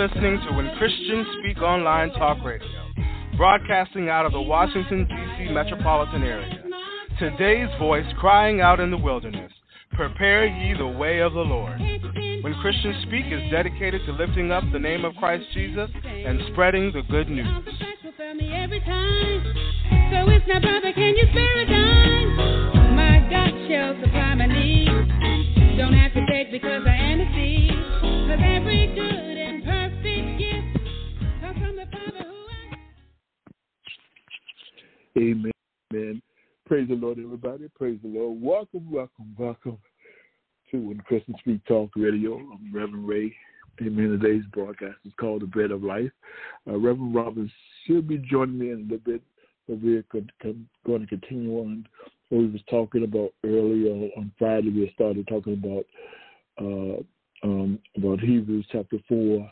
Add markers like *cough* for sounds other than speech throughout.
Listening to When Christians Speak Online Talk Radio, broadcasting out of the Washington, D.C. metropolitan area. Today's voice crying out in the wilderness Prepare ye the way of the Lord. When Christians Speak is dedicated to lifting up the name of Christ Jesus and spreading the good news. So it's now, brother, can you spare a dime? My God shall supply my needs. Don't have to beg because I am a seed. Cause every good Amen. Amen. Praise the Lord, everybody. Praise the Lord. Welcome, welcome, welcome to When Christians Speak Talk Radio. I'm Reverend Ray. Amen. Today's broadcast is called The Bread of Life. Uh, Reverend Robbins should be joining me in a little bit, but we're going to continue on what we was talking about earlier on Friday. We started talking about uh, um, about Hebrews chapter four,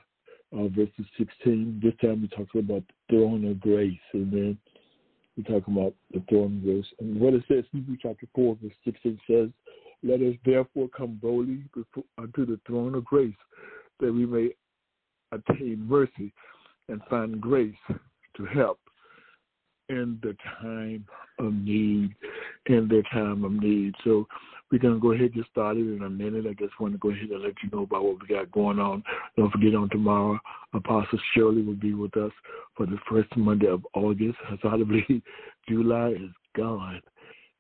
uh, verses sixteen. This time we're talking about the throne of grace. Amen. We're talking about the throne of grace. And what it says, Hebrews chapter four, verse sixteen says, "Let us therefore come boldly unto the throne of grace, that we may attain mercy and find grace to help in the time of need, in the time of need. So we're going to go ahead and get started in a minute. I just want to go ahead and let you know about what we got going on. Don't forget on tomorrow, Apostle Shirley will be with us for the first Monday of August. As I believe July is gone.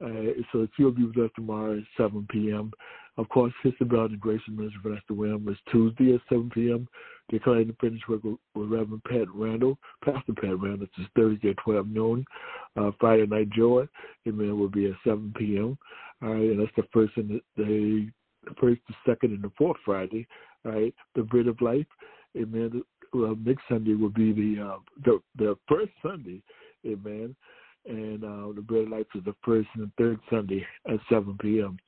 Uh, so she'll be with us tomorrow at 7 p.m. Of course, Sister Bell and Grace and Minister Vanessa Williams is Tuesday at 7 p.m. Declaring the finished work with, with Reverend Pat Randall, Pastor Pat Randall. Is Thursday at 12 noon. Uh, Friday Night Joy, amen, will be at 7 p.m. Right, and that's the first and the, the first, the second, and the fourth Friday. Right, the Bread of Life, amen. Well, next Sunday will be the uh, the the first Sunday, amen and uh, the Bread of Life is the first and the third Sunday at 7 p.m.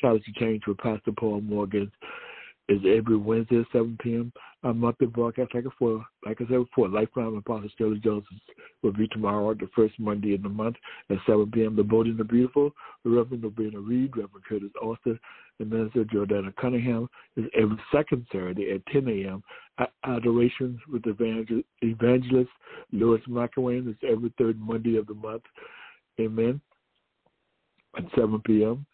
Challenge to Change with Pastor Paul Morgan is every Wednesday at 7 p.m. Our monthly broadcast, like, for, like I said before, Lifeline Pastor Sterling Joseph will be tomorrow, the first Monday in the month at 7 p.m. The Bold and the Beautiful, the Reverend Robina Reed, Reverend Curtis Austin, and Minister Jordana Cunningham is every second Saturday at 10 a.m. Adoration with Evangel- Evangelist Louis McElwain is every third Monday of the month. Amen. At 7 p.m.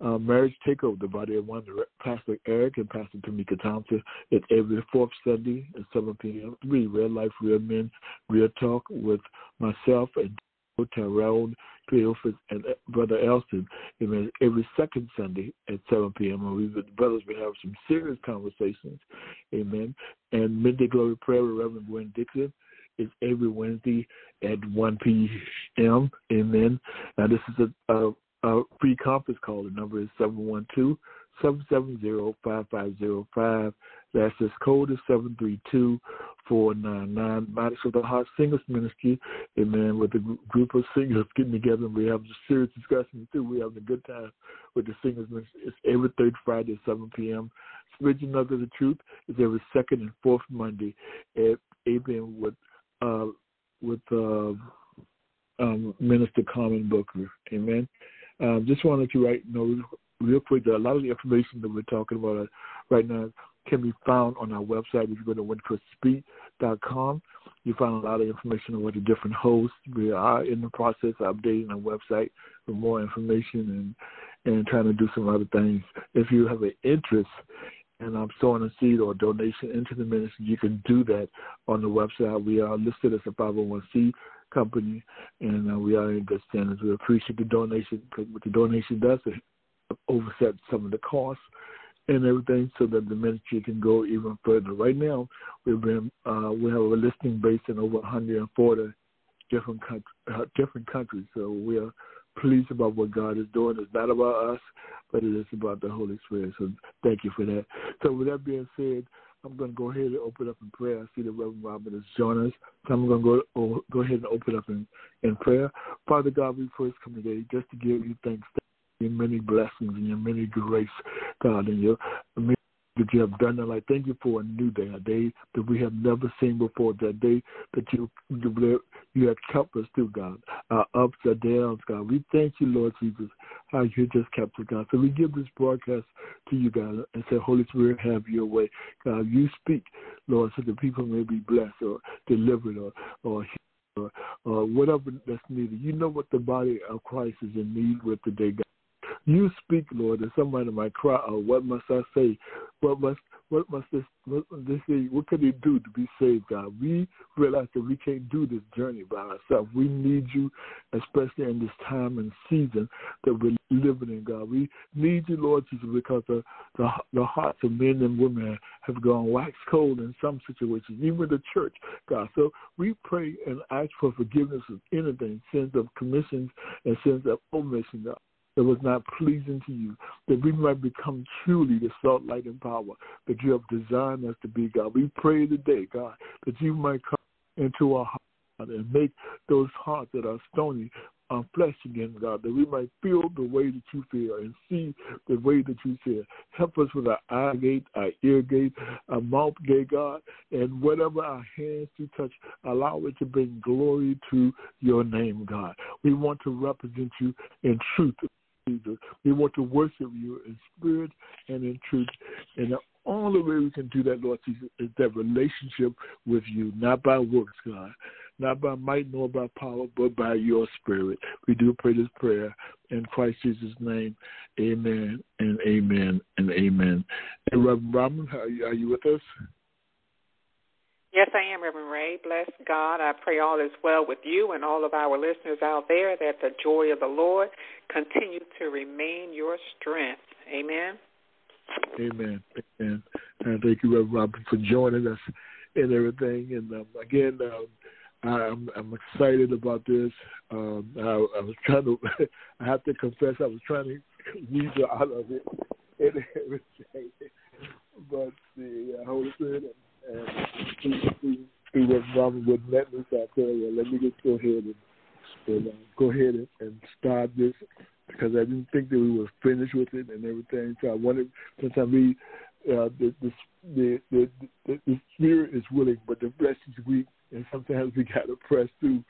Uh, marriage Takeover, the body of one, Pastor Eric and Pastor Tamika Thompson. It's every fourth Sunday at 7 p.m. Three, Real Life, Real Men, Real Talk with myself and Tyrone Cleophas and Brother Elston. Amen. Every second Sunday at 7 p.m. And we, the brothers, we have some serious conversations. Amen. And Midday Glory Prayer with Reverend Gwen Dixon is every Wednesday at 1 p.m. Amen. Now, this is a, a, a free conference call. The number is 712 770 5505. That's this code is 732 499. Matters of the Heart Singers Ministry. Amen. With a group of singers getting together and we have a serious discussion too. We're having a good time with the Singers Ministry. It's every third Friday at 7 p.m. Spiritual of the Truth is every second and fourth Monday at 8 p.m. with, uh, with uh, um, Minister Carmen Booker. Amen. Um, just wanted to write know real quick that a lot of the information that we're talking about uh, right now can be found on our website. If you go to winchristspeak.com, you find a lot of information about the different hosts. We are in the process of updating our website for more information and, and trying to do some other things. If you have an interest in um, sowing a seed or a donation into the ministry, you can do that on the website. We are listed as a 501c company, and uh, we are in good standards. We appreciate the donation because what the donation does, it offset some of the costs and everything so that the ministry can go even further. Right now, we've been uh, we have a listing based in over 140 different countries, uh, different countries. So we are pleased about what God is doing. It's not about us, but it is about the Holy Spirit. So thank you for that. So with that being said, I'm going to go ahead and open up in prayer. I see the Reverend Robyn has joined us. So I'm going to go go ahead and open up in, in prayer. Father God, we first come today just to give you thanks for your many blessings and your many grace, God, and your many that you have done. And I thank you for a new day, a day that we have never seen before, that day that you you have kept us through, God. Our ups and downs, God. We thank you, Lord Jesus, how you just kept us, God. So we give this broadcast to you, God, and say, Holy Spirit, have your way. God, you speak, Lord, so the people may be blessed or delivered or, or or, or whatever that's needed. You know what the body of Christ is in need with today, God. You speak, Lord, and somebody might cry, oh, what must I say? What must what must this what this say? What can they do to be saved, God? We realize that we can't do this journey by ourselves. We need you, especially in this time and season that we're living in, God. We need you, Lord Jesus, because the the, the hearts of men and women have gone wax cold in some situations, even the church, God. So we pray and ask for forgiveness of anything, sins of commissions and sins of omission, God that was not pleasing to you, that we might become truly the salt, light, and power that you have designed us to be, God. We pray today, God, that you might come into our heart and make those hearts that are stony our flesh again, God, that we might feel the way that you feel and see the way that you see. Help us with our eye gate, our ear gate, our mouth gate, God, and whatever our hands to touch, allow it to bring glory to your name, God. We want to represent you in truth Jesus. We want to worship you in spirit and in truth. And the only way we can do that, Lord Jesus, is that relationship with you, not by works, God, not by might nor by power, but by your spirit. We do pray this prayer in Christ Jesus' name. Amen and amen and amen. And Reverend Robyn, are you, are you with us? Yes, I am, Reverend Ray. Bless God. I pray all is well with you and all of our listeners out there that the joy of the Lord continue to remain your strength. Amen. Amen. Amen. And thank you, Reverend Robyn, for joining us and everything. And um, again, um, I'm, I'm excited about this. Um, I, I was trying to, *laughs* I have to confess, I was trying to weasel out of it and *laughs* everything. But the Holy Spirit and see, see what Robyn would let me. So I said, let me just go ahead and, and uh, go ahead and, and start this because I didn't think that we were finished with it and everything. So I wanted, since I read, uh, the, the, the, the, the, the spirit is willing, but the flesh is weak, and sometimes we got to press through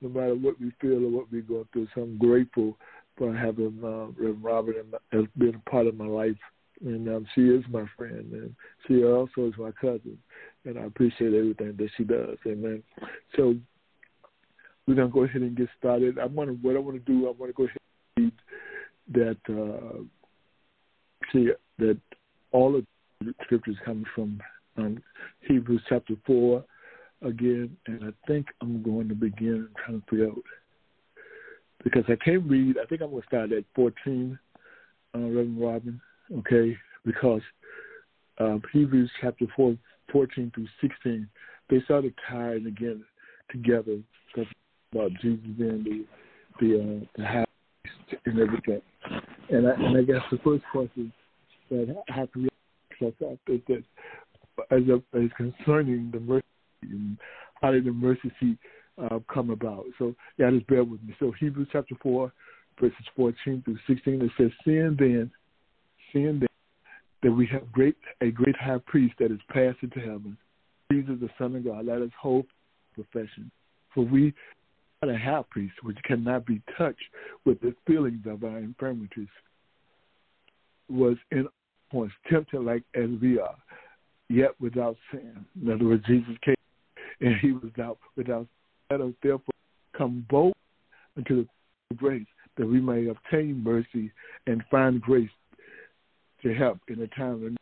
no matter what we feel or what we're going through. So I'm grateful for having uh, Reverend Robyn as being a part of my life and um, she is my friend, and she also is my cousin, and I appreciate everything that she does. Amen. So we're gonna go ahead and get started. I want to what I want to do. I want to go ahead and read that. Uh, see that all of the scriptures come from um, Hebrews chapter four again, and I think I'm going to begin trying to figure out because I can't read. I think I'm going to start at 14, uh, Reverend Robyn okay? Because uh, Hebrews chapter 4, 14 through 16, they started tying again together about Jesus being the the, uh, the high and everything. And I, and I guess the first question that I have to ask is that as, a, as concerning the mercy and how did the mercy seat uh, come about? So yeah, just bear with me. So Hebrews chapter 4, verses 14 through 16, it says, Sin then seeing that, that we have great a great high priest that is passed into heaven, Jesus the Son of God. Let us hope profession. For we are a high priest which cannot be touched with the feelings of our infirmities, was in points tempted like as we are, yet without sin. In other words, Jesus came and he was without without let us therefore come bold unto the grace that we may obtain mercy and find grace to help in a time when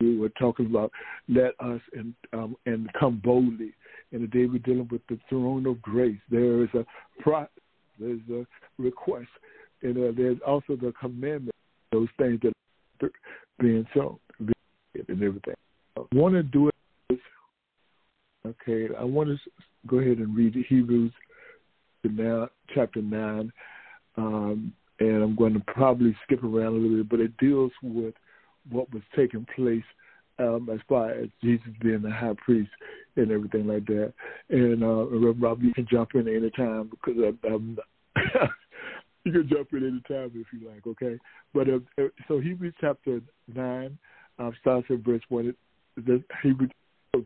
we were talking about let us and um, and come boldly. In the day we're dealing with the throne of grace, there is a pro- there's a request, and uh, there's also the commandment. Those things that are being shown and everything. I want to do it. Okay, I want to go ahead and read Hebrews now, chapter nine. Um, and I'm going to probably skip around a little bit, but it deals with what was taking place um, as far as Jesus being the high priest and everything like that. And uh, Rob, you can jump in anytime because I, I'm. *laughs* you can jump in anytime if you like, okay? But uh, uh so Hebrews chapter nine um, starts at verse one. The Hebrew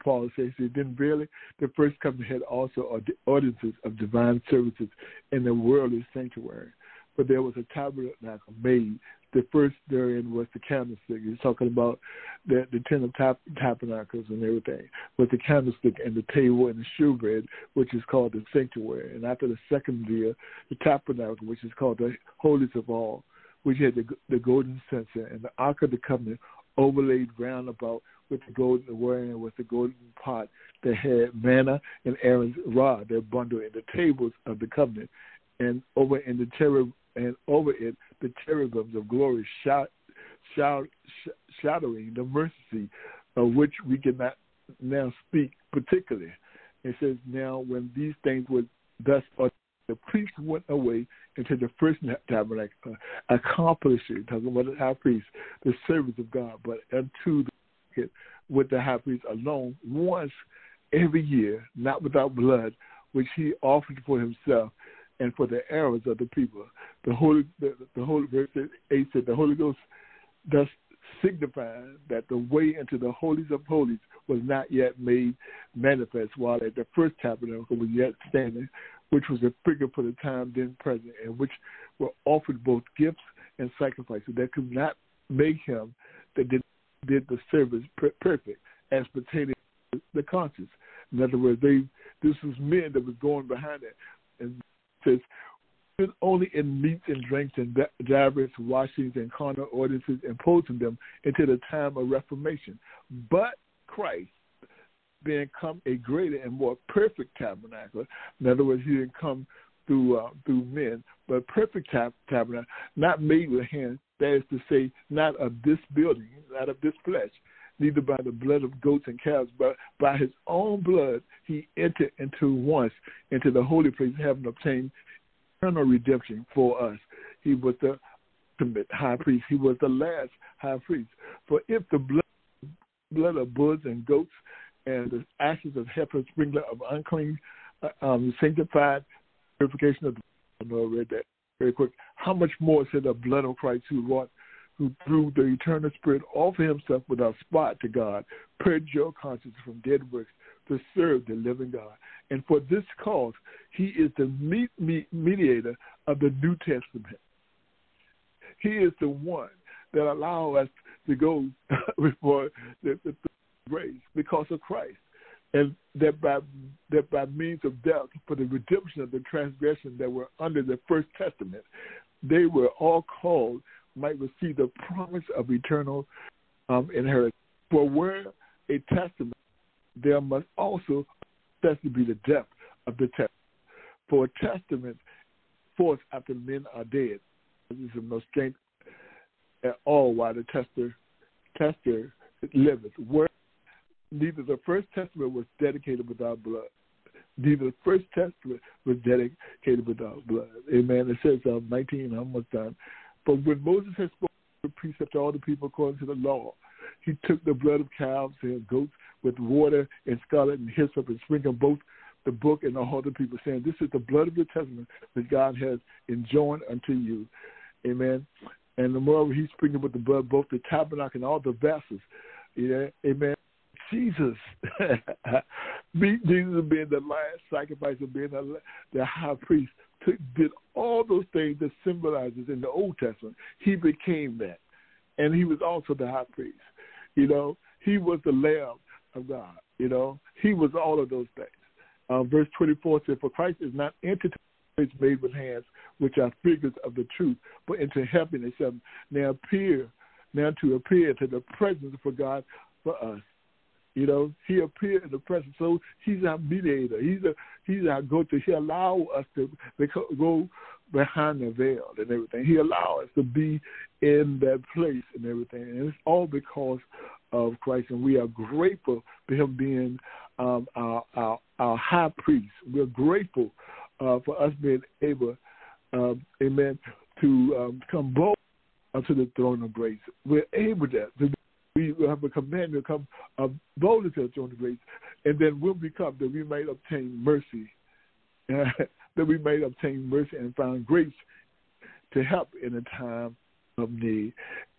Paul says, then really the first covenant had also ordinances of divine services in the worldly sanctuary but there was a tabernacle made. The first therein was the candlestick. He's talking about the the ten of tab- tabernacles and everything, with the candlestick and the table and the shewbread, which is called the sanctuary. And after the second year, the tabernacle, which is called the holiest of all, which had the, the golden censer and the ark of the covenant overlaid round about with the golden wherein with the golden pot that had manna and Aaron's rod, their bundle, and the tables of the covenant, and over in the cherub and over it the cherubims of glory shout, shout, shadowing the mercy of which we cannot now speak particularly. It says, Now when these things were thus the priest went away into the first tabernacle, accomplishing, talking about the high priest, the service of God, but unto the with the high priest alone once every year, not without blood, which he offered for himself and for the errors of the people. The Holy, the, the Holy verse eight said, the Holy Ghost thus signifying that the way into the holies of holies was not yet made manifest, while at the first tabernacle was yet standing, which was a figure for the time then present, and which were offered both gifts and sacrifices that could not make him that did, did the service perfect as pertaining to the conscience. In other words, they this was men that was going behind it, and says only in meats and drinks and divers washings and carnal ordinances imposing them into the time of reformation. But Christ being come a greater and more perfect tabernacle. In other words, he didn't come through uh, through men, but perfect tab- tabernacle, not made with hands. That is to say, not of this building, not of this flesh, neither by the blood of goats and calves, but by his own blood he entered into once into the holy place, having obtained eternal redemption for us. He was the ultimate high priest. He was the last high priest. For if the blood blood of bulls and goats and the ashes of heifer sprinkler of unclean, uh, um, sanctified purification of the. I know I read that very quick. How much more said the blood of Christ who wrought, who through the eternal Spirit offered himself without spot to God, purged your conscience from dead works to serve the living God. And for this cause, he is the mediator of the New Testament. He is the one that allow us to go *laughs* before the, the, the grace because of Christ. And that by that by means of death for the redemption of the transgression that were under the first testament, they were all called might receive the promise of eternal um, inheritance. For where a testament, there must also necessarily be the death of the testament. For a testament forth after men are dead, is of no strength at all while the tester tester liveth. Where neither the first testament was dedicated without blood. Neither the first testament was dedicated without blood. Amen. It says um, 19, almost done. But when Moses had spoken the precept to all the people according to the law, he took the blood of calves and goats with water and scarlet and hyssop and sprinkled both the book and all the people, saying, This is the blood of the testament that God has enjoined unto you. Amen. And the more he sprinkled with the blood, both the tabernacle and all the vessels. Yeah, amen. Jesus, *laughs* Jesus being the last sacrifice of being the high priest, did all those things that symbolizes in the Old Testament. He became that, and he was also the high priest. You know, he was the Lamb of God. You know, he was all of those things. Uh, verse 24 says, For Christ is not entered made with hands, which are figures of the truth, but into heaven itself, now appear, now to appear to the presence of God for us. You know, he appeared in the presence. So he's our mediator. He's a he's our go to. He allow us to go behind the veil and everything. He allow us to be in that place and everything. And it's all because of Christ, and we are grateful for him being um, our, our our high priest. We're grateful uh, for us being able, um, amen, to um, come bold unto the throne of grace. We're able to, to we have a command to come uh, boldly to the throne of grace, and then when we come, that we might obtain mercy, *laughs* that we might obtain mercy and find grace to help in the time of need,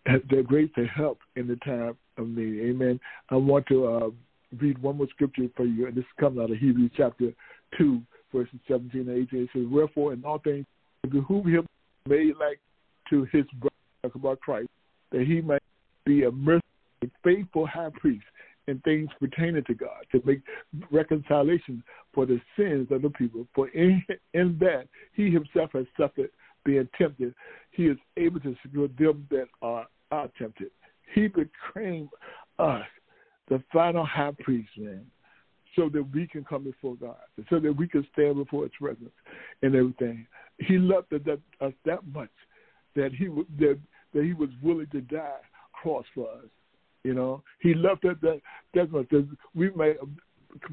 the grace to help in the time of need. Amen. I want to uh, read one more scripture for you, and this comes out of Hebrews chapter 2, verses 17 and 18. It says, Wherefore in all things it behoove him made like to his brother, about Christ, that he might be a merciful, faithful high priest in things pertaining to God, to make reconciliation for the sins of the people. For in, in that he himself has suffered being tempted, he is able to secure them that are, are tempted. He became us, the final high priest, man, so that we can come before God, so that we can stand before His presence and everything. He loved us that much that he that that he was willing to die cross for us. You know, he loved us that that much that we might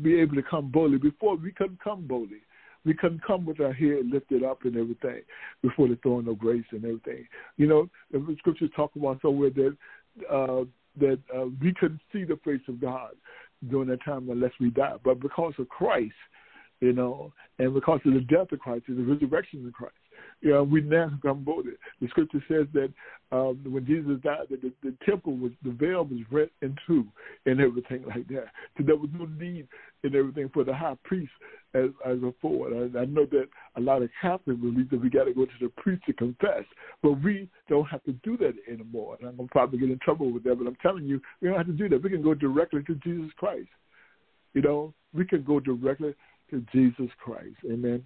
be able to come boldly. Before we couldn't come boldly. We couldn't come with our head lifted up and everything before the throne of grace and everything. You know, the scriptures talk about somewhere that uh, that uh, we couldn't see the face of God during that time unless we died. But because of Christ, you know, and because of the death of Christ and the resurrection of Christ, you know, we now come boldly. The scripture says that um, when Jesus died, that the, the temple was the veil was rent in two and everything like that. So there was no need and everything for the high priest as as before. I, I know that a lot of Catholics believe that we got to go to the priest to confess, but we don't have to do that anymore. And I'm gonna probably get in trouble with that, but I'm telling you, we don't have to do that. We can go directly to Jesus Christ. You know, we can go directly to Jesus Christ. Amen.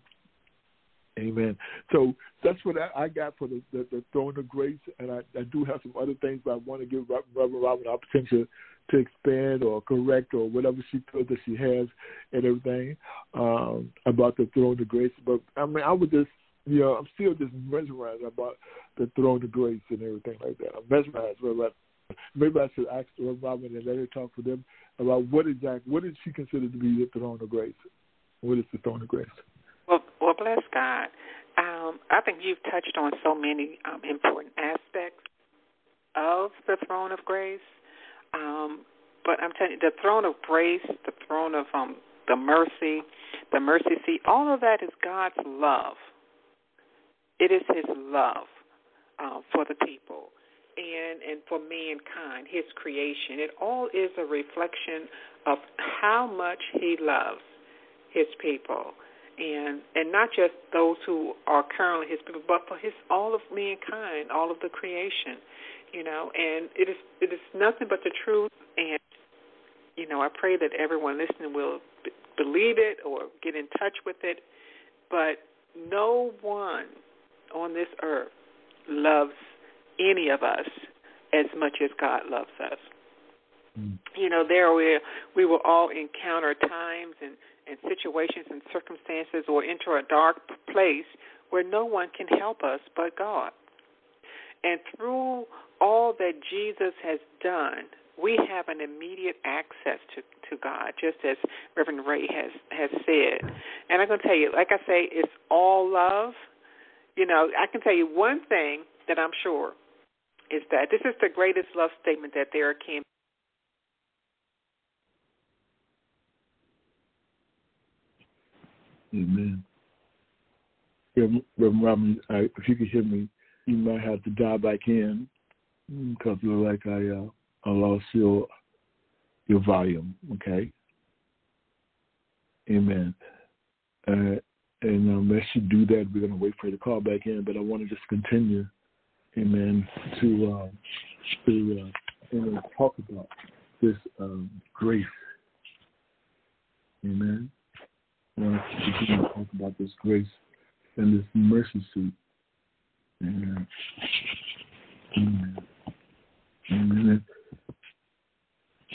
Amen. So that's what I, got for the, the, the throne of grace, and I, I do have some other things, but I want to give Reverend Robyn an opportunity to expand or correct or whatever she feels that she has and everything um, about the throne of grace. But I mean, I would just, you know, I'm still just mesmerized about the throne of grace and everything like that. I'm mesmerized. But maybe I should ask Reverend Robyn and let her talk for them about what exactly what is she considered to be the throne of grace. What is the throne of grace? Bless God. Um, I think you've touched on so many um, important aspects of the throne of grace. Um, but I'm telling you, the throne of grace, the throne of um, the mercy, the mercy seat, all of that is God's love. It is His love uh, for the people and and for mankind, His creation. It all is a reflection of how much He loves His people and and not just those who are currently his people, but for his all of mankind, all of the creation, you know. And it is it is nothing but the truth. And you know, I pray that everyone listening will b- believe it or get in touch with it. But no one on this earth loves any of us as much as God loves us. Mm. You know, there we we will all encounter times and and situations and circumstances or enter a dark place where no one can help us but God. And through all that Jesus has done, we have an immediate access to, to God, just as Reverend Ray has, has said. And I'm going to tell you, like I say, it's all love. You know, I can tell you one thing that I'm sure is that this is the greatest love statement that there can Amen. Reverend Robin, I, if you could hear me, you might have to dial back in because it looks like I uh, I lost your your volume. Okay. Amen. Uh, and as you do that, we're going to wait for you to call back in. But I want to just continue, Amen, to uh, to uh, talk about this um, grace. Amen want to continue to talk about this grace and this mercy seat. Amen. Amen.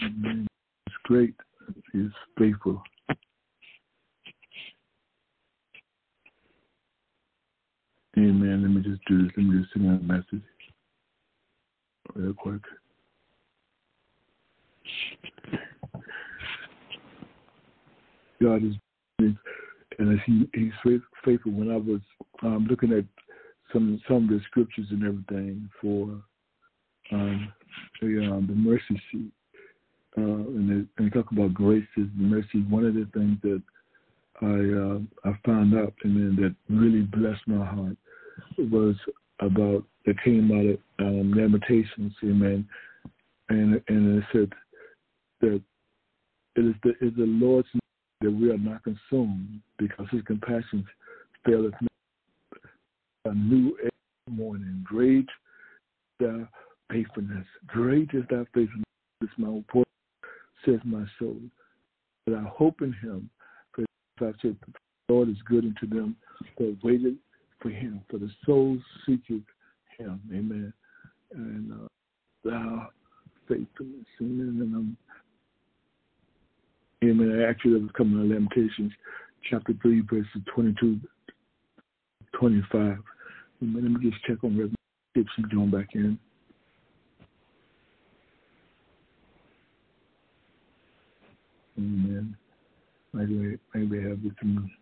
Amen. It's great. He's faithful. Amen. Let me just do this. Let me just sing a message real quick. God is and he he's faithful. When I was um, looking at some some of the scriptures and everything for um, the, um, the mercy seat, uh, and, the, and talk about grace is mercy. One of the things that I uh, I found out and then that really blessed my heart was about that came out of um, Lamentations, amen, and and it said that it is the is the Lord's that we are not consumed because his compassions fail us not. A new morning. Great thy faithfulness. Great is thy faithfulness. This my report, says my soul. But I hope in him. For I said, the Lord is good unto them that waited for him. For the soul seeketh him. Amen. And uh, thou faithfulness. Amen. And um, Amen. I actually, was coming of Lamentations, chapter 3, verses 22, 25. Amen. Let me just check on Reverend she's going back in. Amen. Maybe, maybe I have me.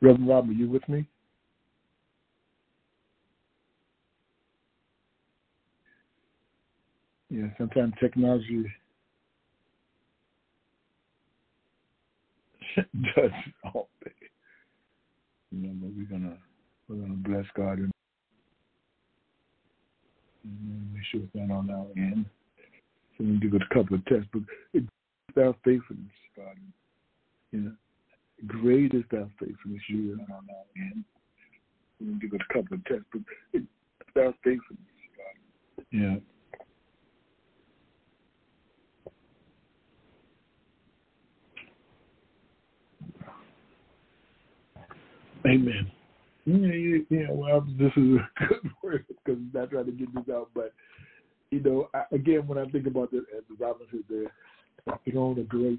Reverend Rob, are you with me? Yeah, sometimes technology *laughs* does all things. You know, but we're gonna we're gonna bless God and make sure it's not on our end. So we do a couple of tests, but it's our faithfulness, God. You know, great is our faithfulness. You are on our end. We do a couple of tests, but it's our faithfulness, God. Yeah. Amen. Yeah, yeah, well, this is a *laughs* good word because I'm not trying to get this out, but you know, I, again, when I think about the, as the Bible says, the throne of grace,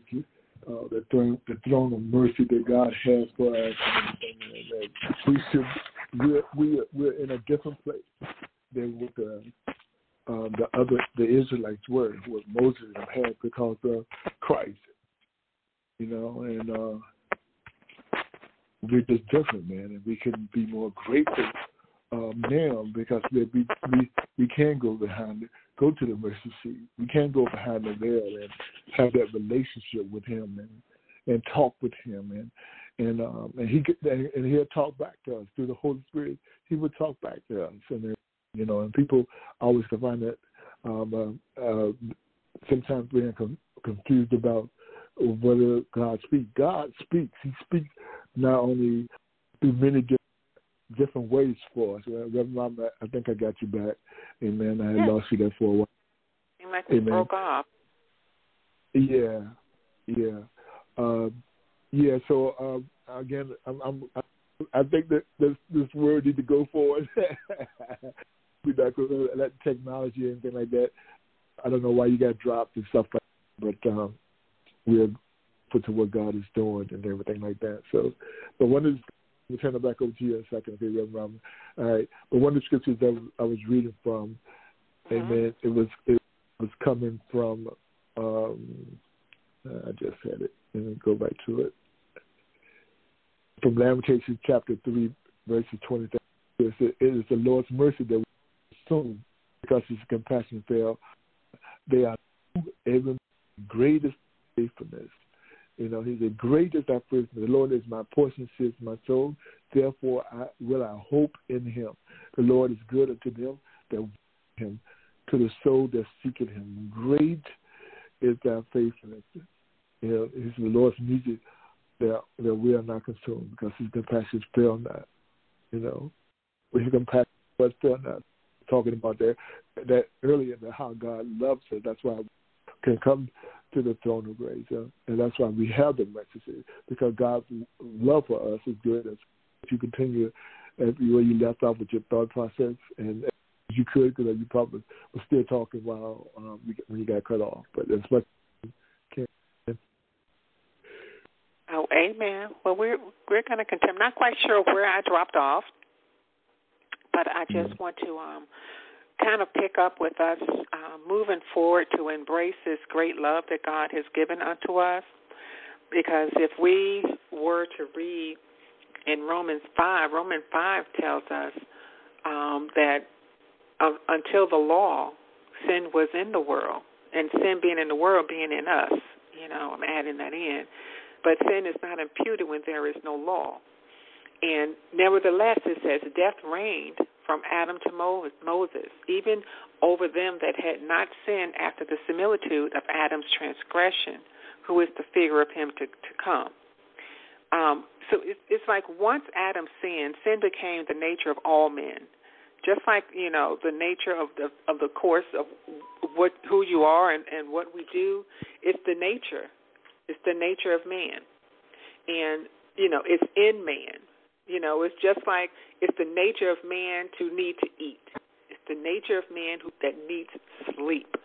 uh, the throne, the throne of mercy that God has for us, and, we should, we're, we're, we're in a different place than what the um, the other the Israelites were, what Moses had because of Christ, you know, and. uh we're just different, man, and we can be more grateful um, now because we, we we can go behind go to the mercy seat. We can go behind the veil and have that relationship with Him and and talk with Him and and um, and he and he'll talk back to us through the Holy Spirit. He would talk back to us, and then, you know, and people always find that um, uh, uh, sometimes we're confused about whether God speaks. God speaks. He speaks not only through many different ways for us. Reverend Mom, I think I got you back. Amen. I had lost you there for a while. You like we broke off. Yeah, yeah, uh, yeah. So uh, again, I'm, I'm, I think that this this word need to go forward. *laughs* Not going to let technology and anything like that. I don't know why you got dropped and stuff like that, but um, we're put to what God is doing and everything like that. So, but one of the, turn it back over to you in a second, okay, Reverend Robyn. All right, but one of the scriptures that I was reading from, mm-hmm. Amen. It was it was coming from. um I just had it. Let me go back to it. From Lamentations chapter three, verses 23. It is the Lord's mercy that we assume because His compassion fail. They are even greatest faithfulness. You know, he said, Great is thy. The Lord is my portion, says my soul. Therefore I will I hope in him. The Lord is good unto them that him, to the soul that seeketh him. Great is thy faithfulness. You know, it's the Lord's music that that we are not consumed because his compassions fail not. You know. With his compassion but fail not. Talking about that that earlier that how God loves us. That's why I can come to the throne of grace. Uh, and that's why we have the message, because God's love for us is good. As if you continue where you left off with your thought process, and you could, because you probably were still talking while um, when you got cut off. But as much can. Oh, amen. Well, we're we're going to continue. I'm not quite sure where I dropped off, but I just mm-hmm. want to um, kind of pick up with us uh, moving forward to embrace this great love that God has given unto us. Because if we were to read in Romans 5, Romans 5 tells us um, that uh, until the law, sin was in the world, and sin being in the world being in us. You know, I'm adding that in. But sin is not imputed when there is no law. And nevertheless, it says death reigned from Adam to Moses, even over them that had not sinned after the similitude of Adam's transgression, who is the figure of him to, to come. Um, so it's, it's like once Adam sinned, sin became the nature of all men. Just like you know the nature of the of the course of what who you are and and what we do, it's the nature. It's the nature of man, and you know it's in man. You know, it's just like it's the nature of man to need to eat. It's the nature of man who that needs sleep.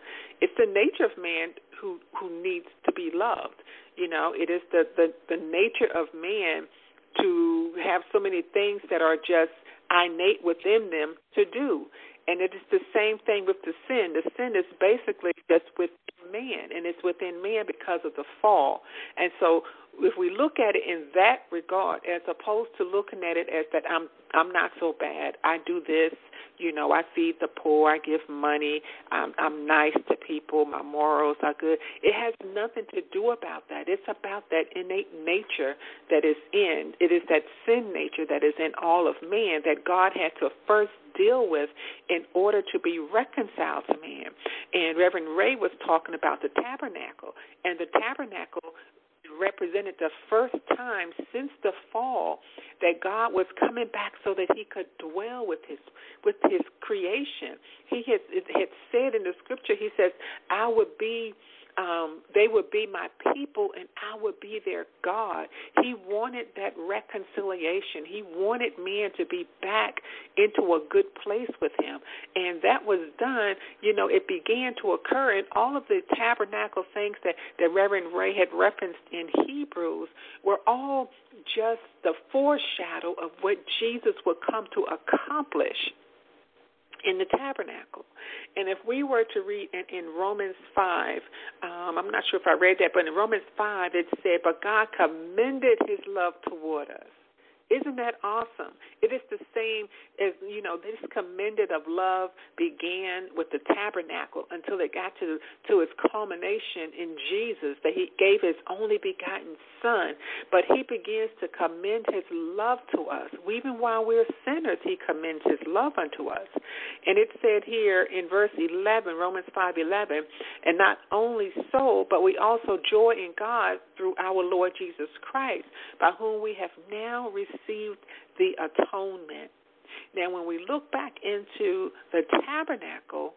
It's the nature of man who who needs to be loved. You know, it is the the the nature of man to have so many things that are just innate within them to do. And it is the same thing with the sin. The sin is basically just within man, and it's within man because of the fall. And so if we look at it in that regard, as opposed to looking at it as that I'm I'm not so bad, I do this, you know, I feed the poor, I give money, I'm, I'm nice to people, my morals are good. It has nothing to do about that. It's about that innate nature that is in. It is that sin nature that is in all of man that God had to first deal with in order to be reconciled to man. And Reverend Ray was talking about the tabernacle, and the tabernacle represented the first time since the fall that God was coming back so that he could dwell with his with his creation. He had, had said in the scripture, he says, I would be um, they would be my people and I would be their God. He wanted that reconciliation. He wanted man to be back into a good place with him. And that was done, you know, it began to occur and all of the tabernacle things that, that Reverend Ray had referenced in Hebrews were all just the foreshadow of what Jesus would come to accomplish in the tabernacle. And if we were to read in, in Romans 5, um, I'm not sure if I read that, but in Romans 5 it said, But God commended his love toward us isn't that awesome? It is the same as, you know, this commended of love began with the tabernacle until it got to, to its culmination in Jesus, that he gave his only begotten Son. But he begins to commend his love to us. Even while we're sinners, he commends his love unto us. And it said here in verse 11, Romans 5 11, and not only so, but we also joy in God through our Lord Jesus Christ, by whom we have now received received the atonement. Now, when we look back into the tabernacle,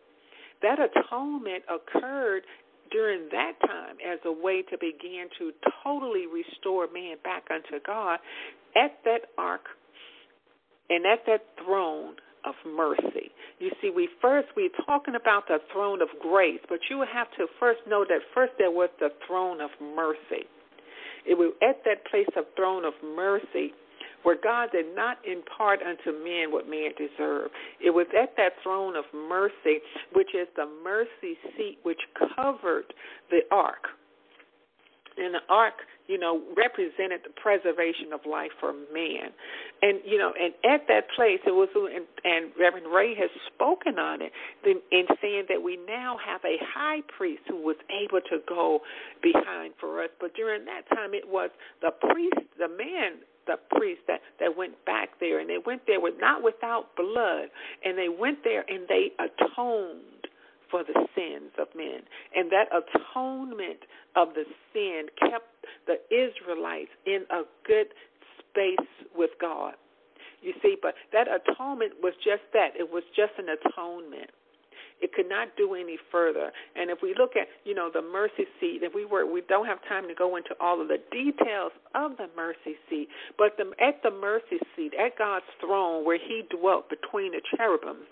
that atonement occurred during that time as a way to begin to totally restore man back unto God at that ark and at that throne of mercy. You see, we first we're talking about the throne of grace, but you have to first know that first there was the throne of mercy. It was at that place of throne of mercy where God did not impart unto men what man deserved. It was at that throne of mercy, which is the mercy seat which covered the ark. And the ark, you know, represented the preservation of life for man. And, you know, and at that place, it was, and, and Reverend Ray has spoken on it in saying that we now have a high priest who was able to go behind for us. But during that time, it was the priest, the man the priests that, that went back there, and they went there with not without blood, and they went there and they atoned for the sins of men. And that atonement of the sin kept the Israelites in a good space with God. You see, but that atonement was just that. It was just an atonement. It could not do any further. And if we look at, you know, the mercy seat, if we were, we don't have time to go into all of the details of the mercy seat, but the, at the mercy seat, at God's throne, where He dwelt between the cherubims,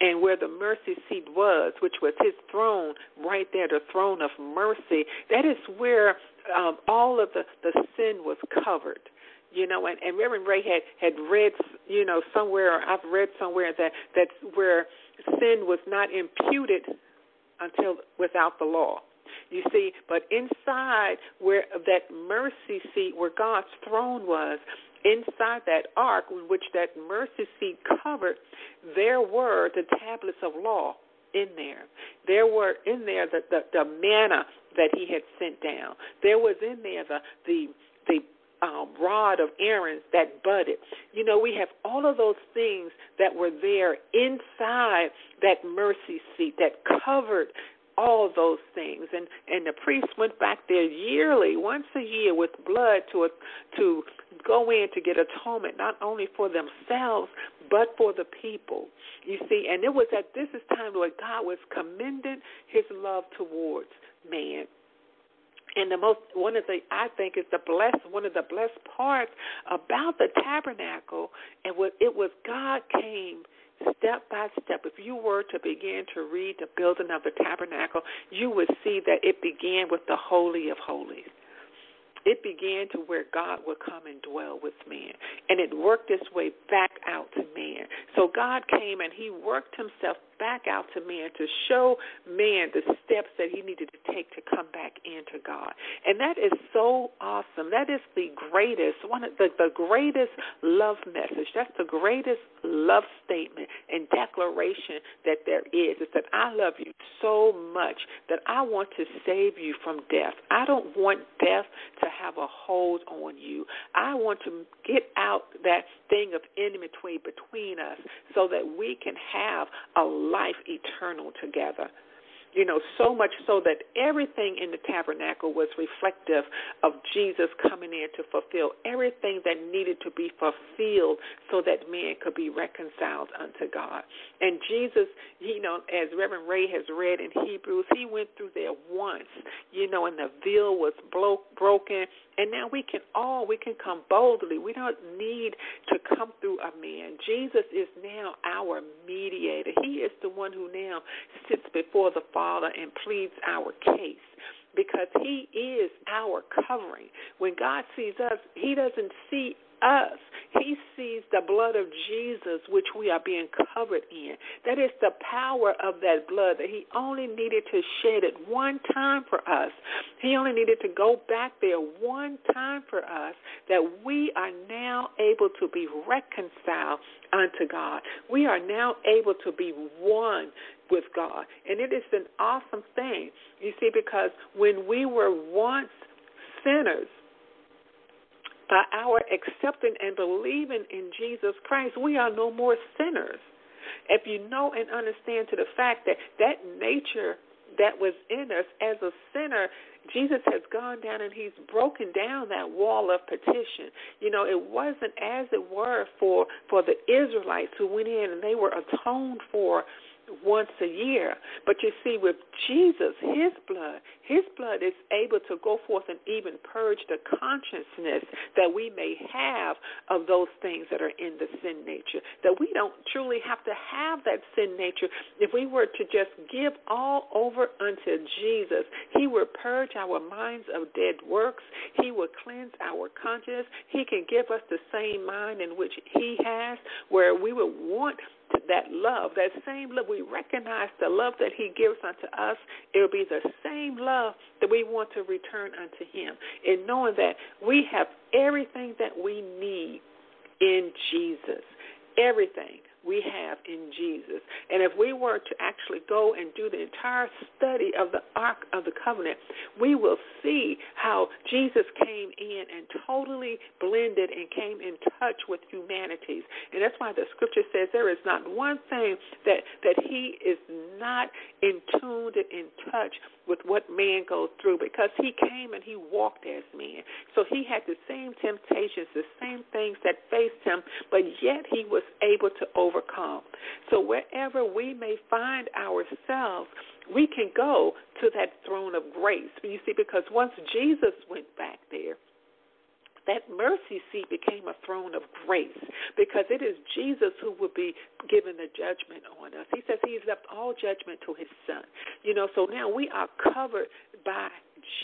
and where the mercy seat was, which was His throne, right there, the throne of mercy. That is where um, all of the the sin was covered you know, and, and Reverend Ray had had read, you know, somewhere I've read somewhere that that's where sin was not imputed until without the law. You see, but inside where that mercy seat where God's throne was, inside that ark which that mercy seat covered, there were the tablets of law in there. There were in there the, the, the manna that he had sent down. There was in there the the the um, rod of Aaron's that budded. You know, we have all of those things that were there inside that mercy seat that covered all those things. And and the priests went back there yearly, once a year, with blood to to go in to get atonement, not only for themselves but for the people. You see, and it was at this is time where God was commending His love towards man and the most one of the I think is the blessed one of the blessed parts about the tabernacle and what it was God came step by step. If you were to begin to read the building of the tabernacle, you would see that it began with the holy of holies it began to where God would come and dwell with man. And it worked its way back out to man. So God came and he worked himself back out to man to show man the steps that he needed to take to come back into God. And that is so awesome. That is the greatest, one of the, the greatest love message. That's the greatest love statement and declaration that there is. Is that I love you so much that I want to save you from death. I don't want death to have a hold on you. I want to get out that thing of enmity between us so that we can have a life eternal together. You know, so much so that everything in the tabernacle was reflective of Jesus coming in to fulfill everything that needed to be fulfilled so that man could be reconciled unto God. And Jesus, you know, as Reverend Ray has read in Hebrews, he went through there once, you know, and the veil was blo- broken. And now we can all, we can come boldly. We don't need to come through a man. Jesus is now our mediator. He is the one who now sits before the Father and pleads our case because he is our covering. When God sees us, he doesn't see us. He sees the blood of Jesus, which we are being covered in. That is the power of that blood that He only needed to shed it one time for us. He only needed to go back there one time for us that we are now able to be reconciled unto God. We are now able to be one with God. And it is an awesome thing, you see, because when we were once sinners, by our accepting and believing in Jesus Christ, we are no more sinners. If you know and understand to the fact that that nature that was in us as a sinner, Jesus has gone down and he's broken down that wall of partition. You know, it wasn't as it were for for the Israelites who went in and they were atoned for once a year. But you see, with Jesus, his blood, his blood is able to go forth and even purge the consciousness that we may have of those things that are in the sin nature. That we don't truly have to have that sin nature. If we were to just give all over unto Jesus, he would purge our minds of dead works. He would cleanse our conscience. He can give us the same mind in which he has, where we would want that love, that same love, we recognize the love that He gives unto us. It will be the same love that we want to return unto Him. In knowing that we have everything that we need in Jesus. Everything we have in Jesus. And if we were to actually go and do the entire study of the Ark of the Covenant, we will see how Jesus came in and totally blended and came in touch with humanities. And that's why the scripture says there is not one thing that, that he is not in tuned and in touch with what man goes through because he came and he walked as man. So he had the same temptations, the same things that faced him, but yet he was able to overcome. So wherever we may find ourselves, we can go to that throne of grace. You see, because once Jesus went back there, that mercy seat became a throne of grace because it is Jesus who will be given the judgment on us. He says he's left all judgment to his son. You know, so now we are covered by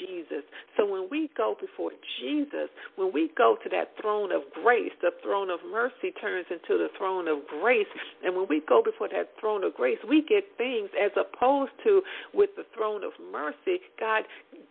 Jesus. So when we go before Jesus, when we go to that throne of grace, the throne of mercy turns into the throne of grace. And when we go before that throne of grace, we get things as opposed to with the throne of mercy, God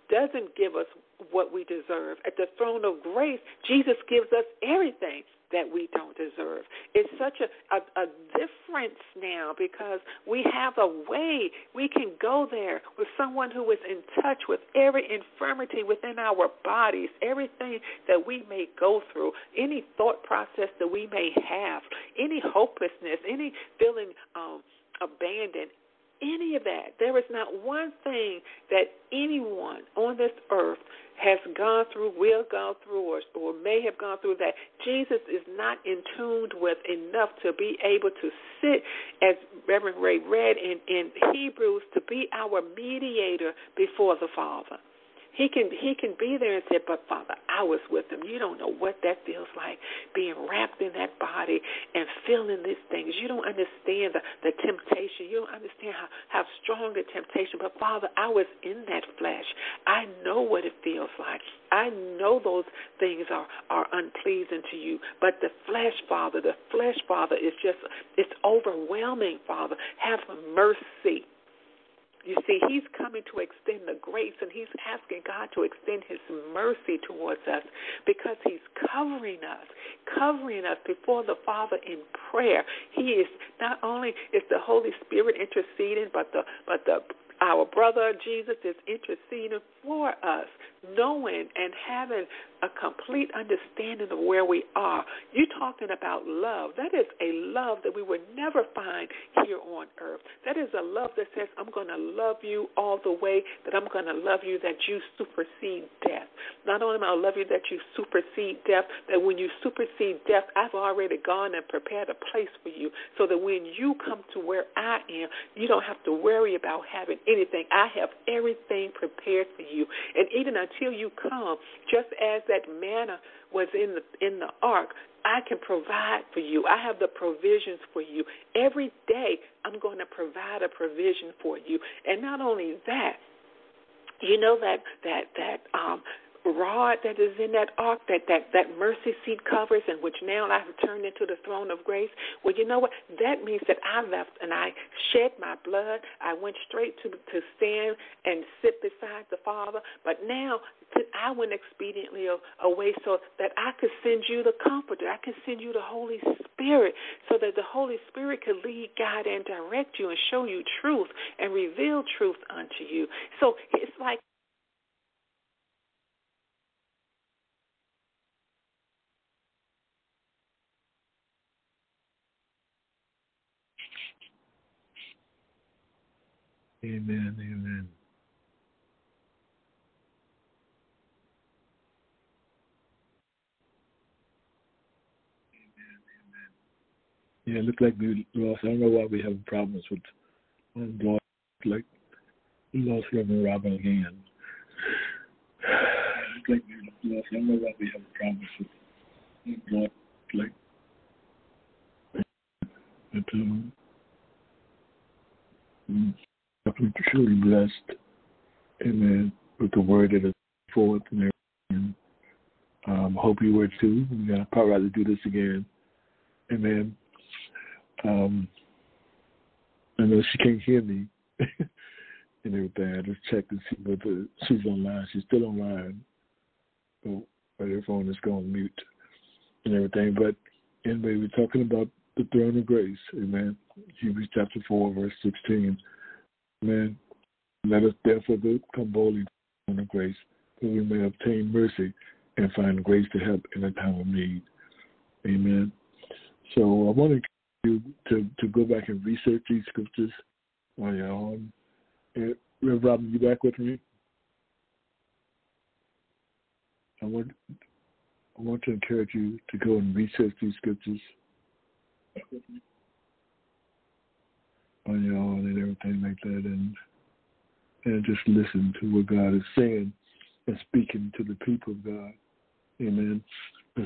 doesn't give us what we deserve. At the throne of grace, Jesus gives us everything that we don't deserve. It's such a, a, a difference now because we have a way we can go there with someone who is in touch with every infirmity within our bodies, everything that we may go through, any thought process that we may have, any hopelessness, any feeling um, abandoned, any of that. There is not one thing that anyone on this earth has gone through, will go through, or, or may have gone through that Jesus is not in tuned with enough to be able to sit, as Reverend Ray read in, in Hebrews, to be our mediator before the Father. He can he can be there and say, But Father, I was with him. You don't know what that feels like being wrapped in that body and feeling these things. You don't understand the, the temptation. You don't understand how, how strong the temptation. But Father, I was in that flesh. I know what it feels like. I know those things are, are unpleasing to you. But the flesh, Father, the flesh, Father, is just it's overwhelming, Father. Have mercy you see, he's coming to extend the grace and he's asking God to extend his mercy towards us because he's covering us, covering us before the Father in prayer. He is not only is the Holy Spirit interceding, but the but the our brother Jesus is interceding for us, knowing and having a complete understanding of where we are. You're talking about love. That is a love that we would never find here on earth. That is a love that says, I'm going to love you all the way, that I'm going to love you, that you supersede death. Not only am I love you that you supersede death, that when you supersede death, I've already gone and prepared a place for you so that when you come to where I am, you don't have to worry about having anything. I have everything prepared for you. And even until you come, just as that manna was in the in the ark, I can provide for you. I have the provisions for you. Every day I'm going to provide a provision for you. And not only that, you know that that that um rod that is in that ark, that, that, that mercy seat covers, and which now I have turned into the throne of grace. Well, you know what? That means that I left and I shed my blood. I went straight to to stand and sit beside the Father. But now I went expediently away so that I could send you the Comforter. I could send you the Holy Spirit so that the Holy Spirit could lead, guide, and direct you and show you truth and reveal truth unto you. So it's like Amen. Amen. Yeah, it looked like we lost. I don't know why we have problems with um, lost, like we lost Reverend Robyn again. *sighs* It looks like we lost. I don't know why we have problems with lost, like. But, um, I'm truly blessed, amen, with the word that is forth and everything. Um, hope you were too. We're to probably do this again. Amen. Um, I know she can't hear me *laughs* and everything. I just checked to see whether she's online. She's still online. Oh, but her phone is going mute and everything. But anyway, we're talking about the throne of grace. Amen. Hebrews chapter 4, verse 16. Amen. Let us therefore come boldly to the throne of grace, that we may obtain mercy and find grace to help in a time of need. Amen. So I want you to, to go back and research these scriptures on your own. And, Reverend Robyn, you back with me? I want I want to encourage you to go and research these scriptures on your own and everything like that, and and just listen to what God is saying and speaking to the people of God. Amen.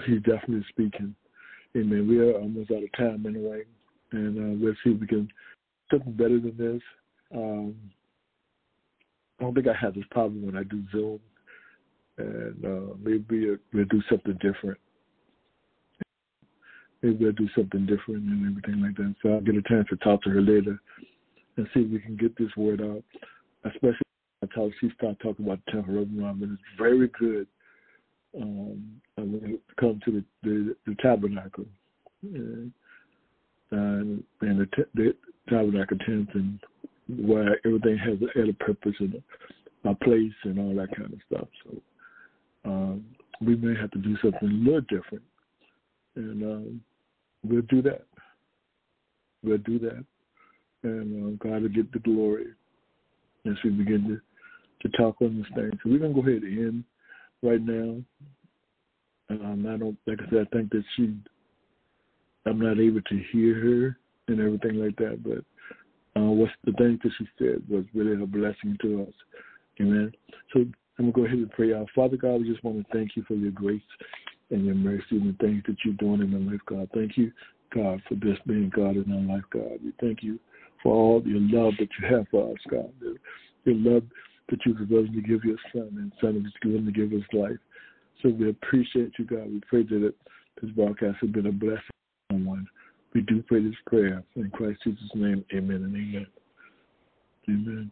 He's definitely speaking. Amen. We are almost out of time anyway, and uh, we'll see if we can something better than this. Um, I don't think I have this problem when I do Zoom, and uh, maybe we'll do something different maybe we'll do something different and everything like that. So I'll get a chance to talk to her later and see if we can get this word out. Especially I talk, she started talking about the temple of and it's very good um, when it comes to the, the, the tabernacle and, and the, the tabernacle tent and where everything has a, has a purpose and a, place and all that kind of stuff. So um, we may have to do something a little different and um, we'll do that. We'll do that. and uh, God will get the glory as we begin to, to talk on this thing. So we're to go ahead and end right now. Um, I don't, like I said, I think that she, I'm not able to hear her and everything like that, but uh, what's the thing that she said was really a blessing to us. Amen. So I'm to go ahead and pray out. Father God, we just want to thank you for your grace and your mercy and the things that you're doing in our life, God. Thank you, God, for this being God in our life, God. We thank you for all your love that you have for us, God. Your love that you were willing to give your son and son was willing to give his life. So we appreciate you, God. We pray that this broadcast has been a blessing to someone. We do pray this prayer in Christ Jesus' name. Amen and amen. Amen.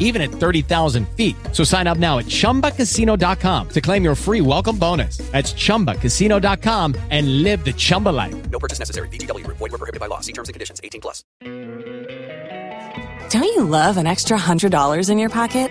even at 30,000 feet. So sign up now at chumbacasino.com to claim your free welcome bonus. That's chumbacasino.com and live the Chumba life. No purchase necessary. VGW. Void were prohibited by law. See terms and conditions. 18 plus. Don't you love an extra $100 in your pocket?